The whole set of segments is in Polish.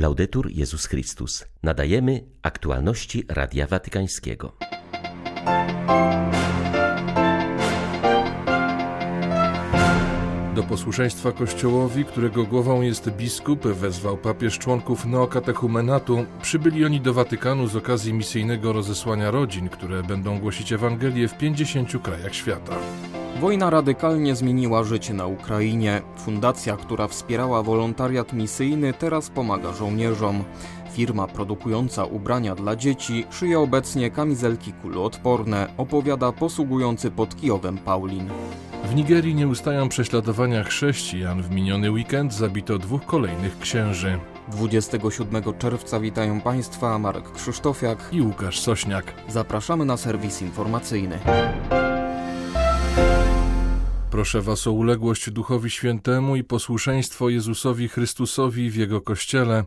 Laudetur Jezus Chrystus. Nadajemy aktualności Radia Watykańskiego. Do posłuszeństwa Kościołowi, którego głową jest biskup, wezwał papież członków neokatechumenatu. Przybyli oni do Watykanu z okazji misyjnego rozesłania rodzin, które będą głosić Ewangelię w 50 krajach świata. Wojna radykalnie zmieniła życie na Ukrainie. Fundacja, która wspierała wolontariat misyjny, teraz pomaga żołnierzom. Firma produkująca ubrania dla dzieci szyje obecnie kamizelki kuloodporne, opowiada posługujący pod Kijowem Paulin. W Nigerii nie ustają prześladowania chrześcijan. W miniony weekend zabito dwóch kolejnych księży. 27 czerwca witają Państwa Marek Krzysztofiak i Łukasz Sośniak. Zapraszamy na serwis informacyjny. Proszę Was o uległość Duchowi Świętemu i posłuszeństwo Jezusowi Chrystusowi w Jego Kościele.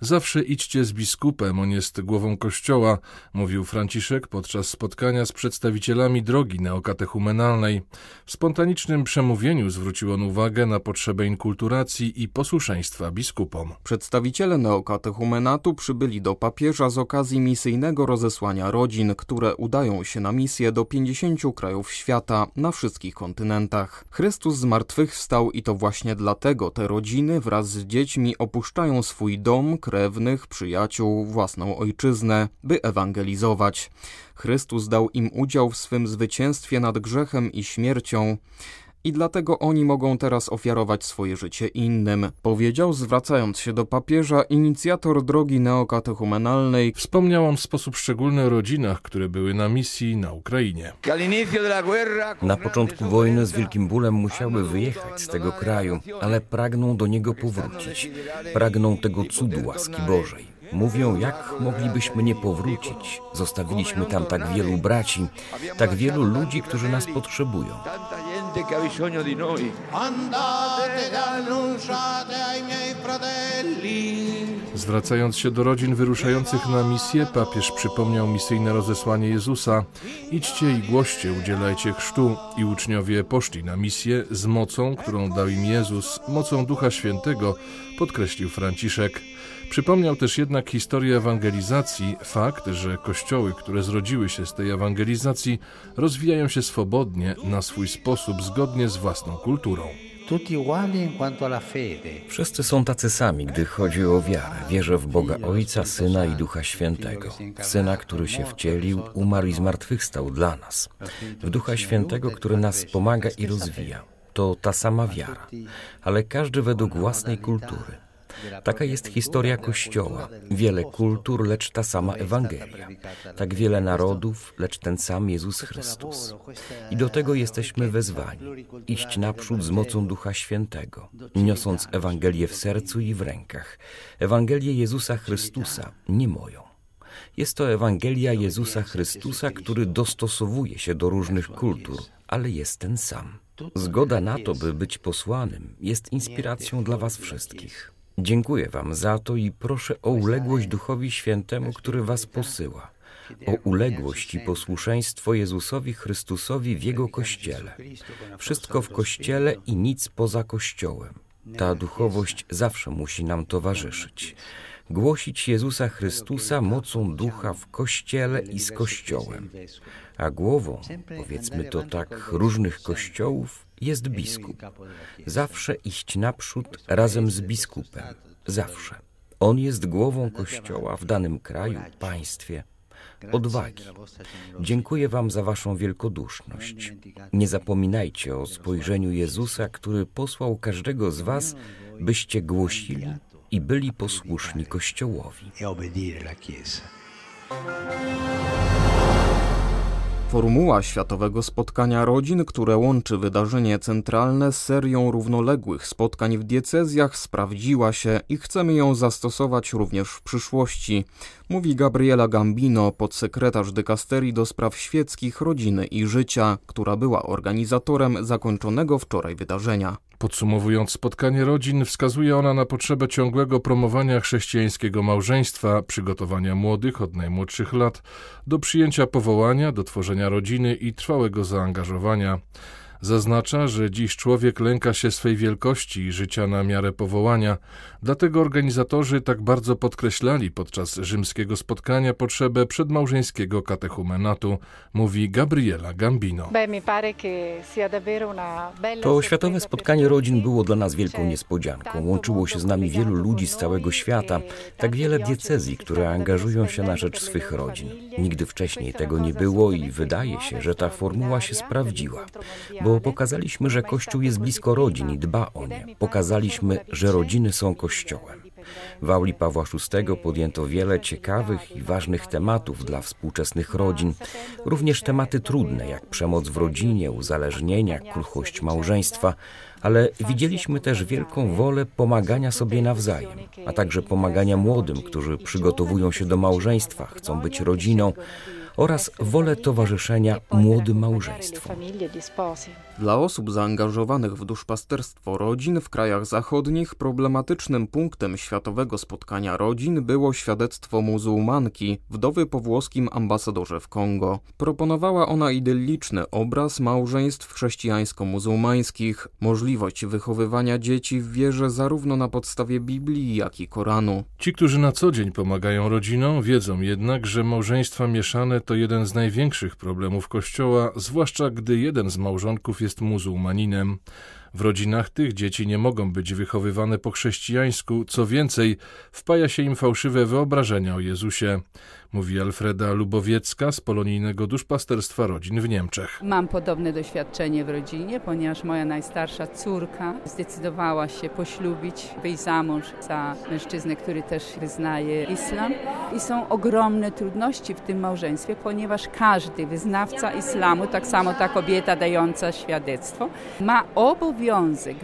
Zawsze idźcie z biskupem, on jest głową Kościoła, mówił Franciszek podczas spotkania z przedstawicielami drogi neokatechumenalnej. W spontanicznym przemówieniu zwrócił on uwagę na potrzebę inkulturacji i posłuszeństwa biskupom. Przedstawiciele neokatechumenatu przybyli do papieża z okazji misyjnego rozesłania rodzin, które udają się na misję do 50 krajów świata na wszystkich kontynentach. Chrystus zmartwychwstał i to właśnie dlatego te rodziny wraz z dziećmi opuszczają swój dom, krewnych, przyjaciół, własną ojczyznę, by ewangelizować. Chrystus dał im udział w swym zwycięstwie nad grzechem i śmiercią i dlatego oni mogą teraz ofiarować swoje życie innym, powiedział zwracając się do papieża inicjator drogi neokatechumenalnej. Wspomniał on w sposób szczególny o rodzinach, które były na misji na Ukrainie. Na początku wojny z wielkim bólem musiały wyjechać z tego kraju, ale pragną do niego powrócić. Pragną tego cudu łaski Bożej. Mówią, jak moglibyśmy nie powrócić. Zostawiliśmy tam tak wielu braci, tak wielu ludzi, którzy nas potrzebują. Zwracając się do rodzin wyruszających na misję, papież przypomniał misyjne rozesłanie Jezusa. Idźcie i głoście, udzielajcie chrztu. I uczniowie poszli na misję z mocą, którą dał im Jezus, mocą Ducha Świętego, podkreślił Franciszek. Przypomniał też jednak historię ewangelizacji, fakt, że kościoły, które zrodziły się z tej ewangelizacji, rozwijają się swobodnie, na swój sposób, zgodnie z własną kulturą. Wszyscy są tacy sami, gdy chodzi o wiarę. Wierzę w Boga Ojca, Syna i Ducha Świętego. W Syna, który się wcielił, umarł i zmartwychwstał dla nas. W Ducha Świętego, który nas pomaga i rozwija. To ta sama wiara, ale każdy według własnej kultury. Taka jest historia Kościoła. Wiele kultur, lecz ta sama Ewangelia. Tak wiele narodów, lecz ten sam Jezus Chrystus. I do tego jesteśmy wezwani. Iść naprzód z mocą Ducha Świętego, niosąc Ewangelię w sercu i w rękach. Ewangelię Jezusa Chrystusa, nie moją. Jest to Ewangelia Jezusa Chrystusa, który dostosowuje się do różnych kultur, ale jest ten sam. Zgoda na to, by być posłanym, jest inspiracją dla Was wszystkich. Dziękuję Wam za to i proszę o uległość Duchowi Świętemu, który Was posyła, o uległość i posłuszeństwo Jezusowi Chrystusowi w Jego Kościele. Wszystko w Kościele i nic poza Kościołem. Ta duchowość zawsze musi nam towarzyszyć. Głosić Jezusa Chrystusa mocą ducha w Kościele i z Kościołem. A głową, powiedzmy to tak, różnych kościołów jest biskup. Zawsze iść naprzód razem z biskupem. Zawsze. On jest głową Kościoła w danym kraju, państwie. Odwagi. Dziękuję Wam za Waszą wielkoduszność. Nie zapominajcie o spojrzeniu Jezusa, który posłał każdego z Was, byście głosili i byli posłuszni Kościołowi. Formuła Światowego Spotkania Rodzin, które łączy wydarzenie centralne z serią równoległych spotkań w diecezjach, sprawdziła się i chcemy ją zastosować również w przyszłości, mówi Gabriela Gambino, podsekretarz dykasterii do spraw świeckich, rodziny i życia, która była organizatorem zakończonego wczoraj wydarzenia. Podsumowując spotkanie rodzin, wskazuje ona na potrzebę ciągłego promowania chrześcijańskiego małżeństwa, przygotowania młodych od najmłodszych lat do przyjęcia powołania, do tworzenia rodziny i trwałego zaangażowania. Zaznacza, że dziś człowiek lęka się swej wielkości i życia na miarę powołania, dlatego organizatorzy tak bardzo podkreślali podczas rzymskiego spotkania potrzebę przedmałżeńskiego katechumenatu, mówi Gabriela Gambino. To światowe spotkanie rodzin było dla nas wielką niespodzianką. Łączyło się z nami wielu ludzi z całego świata, tak wiele diecezji, które angażują się na rzecz swych rodzin. Nigdy wcześniej tego nie było i wydaje się, że ta formuła się sprawdziła, bo pokazaliśmy, że Kościół jest blisko rodzin i dba o nie. Pokazaliśmy, że rodziny są Kościołem. W auli Pawła VI podjęto wiele ciekawych i ważnych tematów dla współczesnych rodzin, również tematy trudne jak przemoc w rodzinie, uzależnienia, kruchość małżeństwa, ale widzieliśmy też wielką wolę pomagania sobie nawzajem, a także pomagania młodym, którzy przygotowują się do małżeństwa, chcą być rodziną, oraz wolę towarzyszenia młodym małżeństwom. Dla osób zaangażowanych w duszpasterstwo rodzin w krajach zachodnich problematycznym punktem światowego spotkania rodzin było świadectwo muzułmanki, wdowy po włoskim ambasadorze w Kongo. Proponowała ona idylliczny obraz małżeństw chrześcijańsko-muzułmańskich, możliwość wychowywania dzieci w wierze zarówno na podstawie Biblii, jak i Koranu. Ci, którzy na co dzień pomagają rodzinom, wiedzą jednak, że małżeństwa mieszane to jeden z największych problemów Kościoła, zwłaszcza gdy jeden z małżonków jest muzułmaninem. W rodzinach tych dzieci nie mogą być wychowywane po chrześcijańsku, co więcej, wpaja się im fałszywe wyobrażenia o Jezusie mówi Alfreda Lubowiecka z Polonijnego Duszpasterstwa Rodzin w Niemczech. Mam podobne doświadczenie w rodzinie, ponieważ moja najstarsza córka zdecydowała się poślubić, wyjść za mąż za mężczyznę, który też wyznaje islam. I są ogromne trudności w tym małżeństwie, ponieważ każdy wyznawca islamu, tak samo ta kobieta dająca świadectwo, ma obowiązek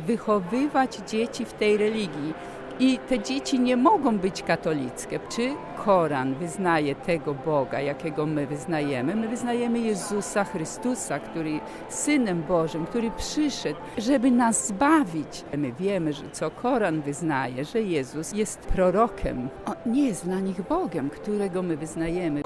wychowywać dzieci w tej religii. I te dzieci nie mogą być katolickie. Czy Koran wyznaje tego Boga, jakiego my wyznajemy? My wyznajemy Jezusa Chrystusa, który Synem Bożym, który przyszedł, żeby nas zbawić. My wiemy, że co Koran wyznaje, że Jezus jest prorokiem. On nie jest dla nich Bogiem, którego my wyznajemy.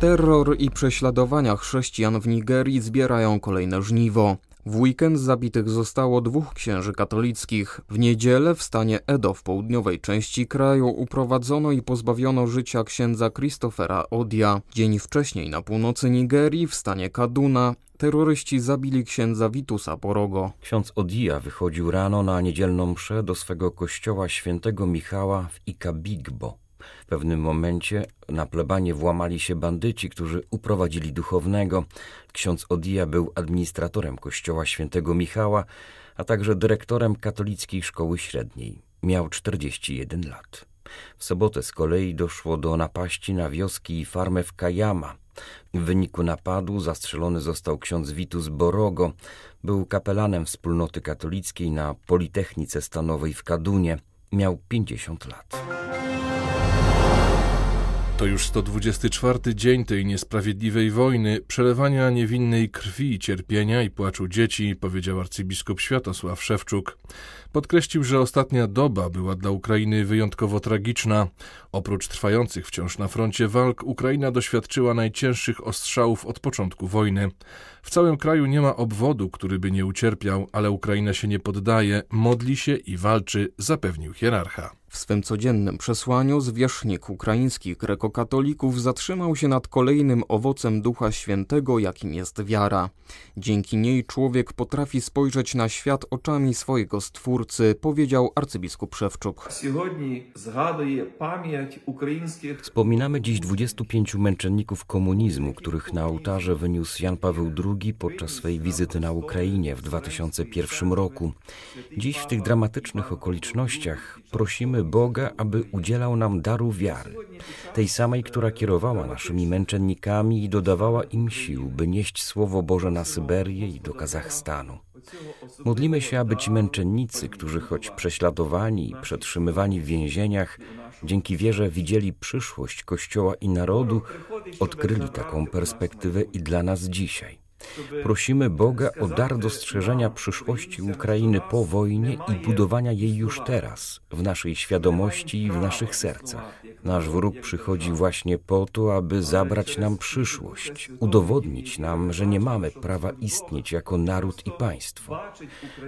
Terror i prześladowania chrześcijan w Nigerii zbierają kolejne żniwo. W weekend zabitych zostało dwóch księży katolickich. W niedzielę w stanie Edo w południowej części kraju uprowadzono i pozbawiono życia księdza Christophera Odia. Dzień wcześniej na północy Nigerii w stanie Kaduna terroryści zabili księdza Witusa Porogo. Ksiądz Odia wychodził rano na niedzielną mszę do swego kościoła świętego Michała w Ikabigbo. W pewnym momencie na plebanie włamali się bandyci, którzy uprowadzili duchownego. Ksiądz Odia był administratorem kościoła świętego Michała, a także dyrektorem katolickiej szkoły średniej. Miał 41 lat. W sobotę z kolei doszło do napaści na wioski i farmę w Kajama. W wyniku napadu zastrzelony został ksiądz Witus Borogo. Był kapelanem wspólnoty katolickiej na Politechnice Stanowej w Kadunie. Miał 50 lat. To już 124 dzień tej niesprawiedliwej wojny, przelewania niewinnej krwi, cierpienia i płaczu dzieci, powiedział arcybiskup Światosław Szewczuk. Podkreślił, że ostatnia doba była dla Ukrainy wyjątkowo tragiczna. Oprócz trwających wciąż na froncie walk, Ukraina doświadczyła najcięższych ostrzałów od początku wojny. W całym kraju nie ma obwodu, który by nie ucierpiał, ale Ukraina się nie poddaje, modli się i walczy, zapewnił hierarcha. W swym codziennym przesłaniu zwierzchnik ukraińskich grekokatolików zatrzymał się nad kolejnym owocem Ducha Świętego, jakim jest wiara. Dzięki niej człowiek potrafi spojrzeć na świat oczami swojego Stwórcy, powiedział arcybiskup Szewczuk. Wspominamy dziś 25 męczenników komunizmu, których na ołtarze wyniósł Jan Paweł II podczas swej wizyty na Ukrainie w 2001 roku. Dziś w tych dramatycznych okolicznościach prosimy Boga, aby udzielał nam daru wiary, tej samej, która kierowała naszymi męczennikami i dodawała im sił, by nieść Słowo Boże na Syberię i do Kazachstanu. Modlimy się, aby ci męczennicy, którzy choć prześladowani i przetrzymywani w więzieniach, dzięki wierze widzieli przyszłość Kościoła i narodu, odkryli taką perspektywę i dla nas dzisiaj. Prosimy Boga o dar dostrzeżenia przyszłości Ukrainy po wojnie i budowania jej już teraz, w naszej świadomości i w naszych sercach. Nasz wróg przychodzi właśnie po to, aby zabrać nam przyszłość, udowodnić nam, że nie mamy prawa istnieć jako naród i państwo.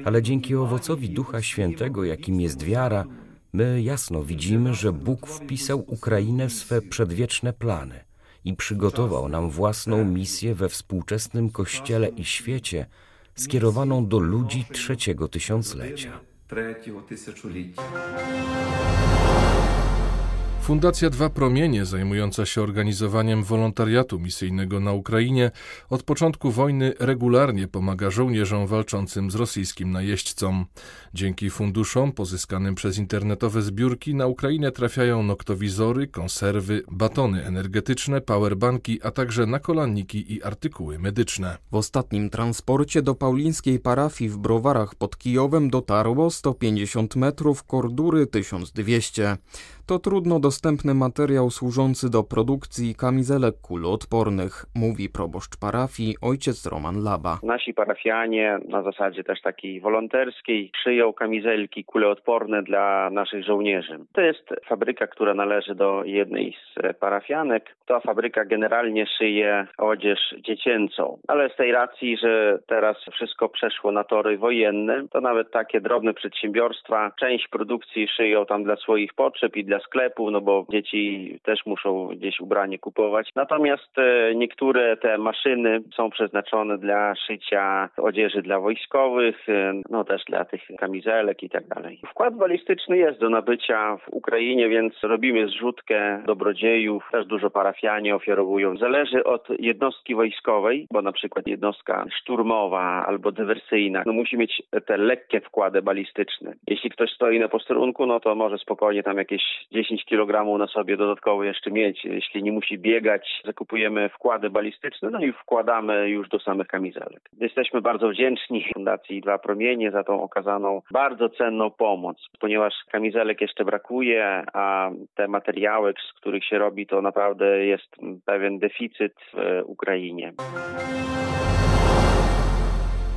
Ale dzięki owocowi Ducha Świętego, jakim jest wiara, my jasno widzimy, że Bóg wpisał Ukrainę w swe przedwieczne plany i przygotował nam własną misję we współczesnym Kościele i świecie, skierowaną do ludzi trzeciego tysiąclecia. Fundacja Dwa Promienie, zajmująca się organizowaniem wolontariatu misyjnego na Ukrainie, od początku wojny regularnie pomaga żołnierzom walczącym z rosyjskim najeźdźcom. Dzięki funduszom pozyskanym przez internetowe zbiórki na Ukrainę trafiają noktowizory, konserwy, batony energetyczne, powerbanki, a także nakolanniki i artykuły medyczne. W ostatnim transporcie do paulińskiej parafii w Browarach pod Kijowem dotarło 150 metrów kordury 1200. To trudno dostępny materiał służący do produkcji kamizelek kuloodpornych, mówi proboszcz parafii ojciec Roman Laba. Nasi parafianie na zasadzie też takiej wolonterskiej szyją kamizelki kuleodporne dla naszych żołnierzy. To jest fabryka, która należy do jednej z parafianek. Ta fabryka generalnie szyje odzież dziecięcą, ale z tej racji, że teraz wszystko przeszło na tory wojenne, to nawet takie drobne przedsiębiorstwa część produkcji szyją tam dla swoich potrzeb i dla sklepu, no bo dzieci też muszą gdzieś ubranie kupować. Natomiast e, niektóre te maszyny są przeznaczone dla szycia odzieży dla wojskowych, e, no też dla tych kamizelek i tak dalej. Wkład balistyczny jest do nabycia w Ukrainie, więc robimy zrzutkę dobrodziejów. Też dużo parafianie ofiarowują. Zależy od jednostki wojskowej, bo na przykład jednostka szturmowa albo dywersyjna, no musi mieć te lekkie wkłady balistyczne. Jeśli ktoś stoi na posterunku, no to może spokojnie tam jakieś 10 kg na sobie dodatkowo jeszcze mieć. Jeśli nie musi biegać, zakupujemy wkłady balistyczne, no i wkładamy już do samych kamizelek. Jesteśmy bardzo wdzięczni Fundacji Dwa Promienie za tą okazaną bardzo cenną pomoc, ponieważ kamizelek jeszcze brakuje, a te materiały, z których się robi, to naprawdę jest pewien deficyt w Ukrainie.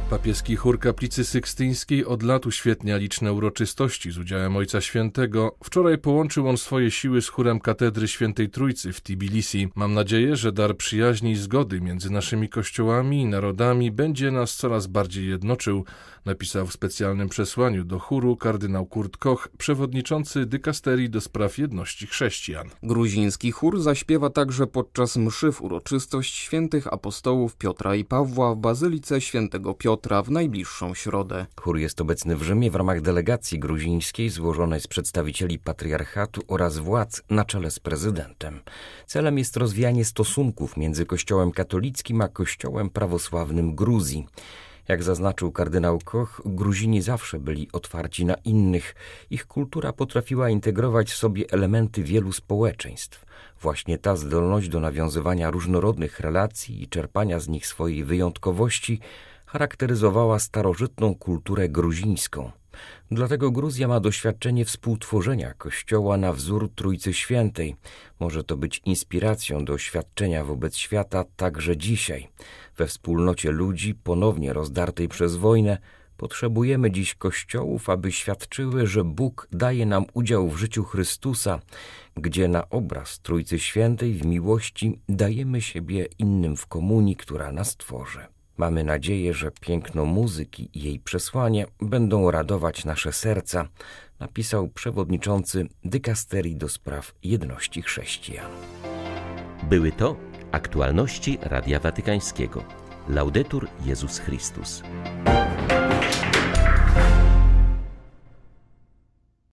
Papieski chór kaplicy sykstyńskiej od lat uświetnia liczne uroczystości z udziałem Ojca Świętego. Wczoraj połączył on swoje siły z chórem katedry Świętej Trójcy w Tbilisi. Mam nadzieję, że dar przyjaźni i zgody między naszymi kościołami i narodami będzie nas coraz bardziej jednoczył, napisał w specjalnym przesłaniu do chóru kardynał Kurt Koch, przewodniczący dykasterii do spraw jedności chrześcijan. Gruziński chór zaśpiewa także podczas mszy w uroczystość świętych apostołów Piotra i Pawła w Bazylice Świętego Piotra w najbliższą środę. Chór jest obecny w Rzymie w ramach delegacji gruzińskiej złożonej z przedstawicieli patriarchatu oraz władz na czele z prezydentem. Celem jest rozwijanie stosunków między Kościołem katolickim a Kościołem prawosławnym Gruzji. Jak zaznaczył kardynał Koch, Gruzini zawsze byli otwarci na innych. Ich kultura potrafiła integrować w sobie elementy wielu społeczeństw. Właśnie ta zdolność do nawiązywania różnorodnych relacji i czerpania z nich swojej wyjątkowości charakteryzowała starożytną kulturę gruzińską. Dlatego Gruzja ma doświadczenie współtworzenia Kościoła na wzór Trójcy Świętej. Może to być inspiracją do świadczenia wobec świata także dzisiaj. We wspólnocie ludzi, ponownie rozdartej przez wojnę, potrzebujemy dziś kościołów, aby świadczyły, że Bóg daje nam udział w życiu Chrystusa, gdzie na obraz Trójcy Świętej w miłości dajemy siebie innym w komunii, która nas tworzy. Mamy nadzieję, że piękno muzyki i jej przesłanie będą radować nasze serca, napisał przewodniczący dykasterii do spraw jedności chrześcijan. Były to aktualności Radia Watykańskiego. Laudetur Jezus Chrystus.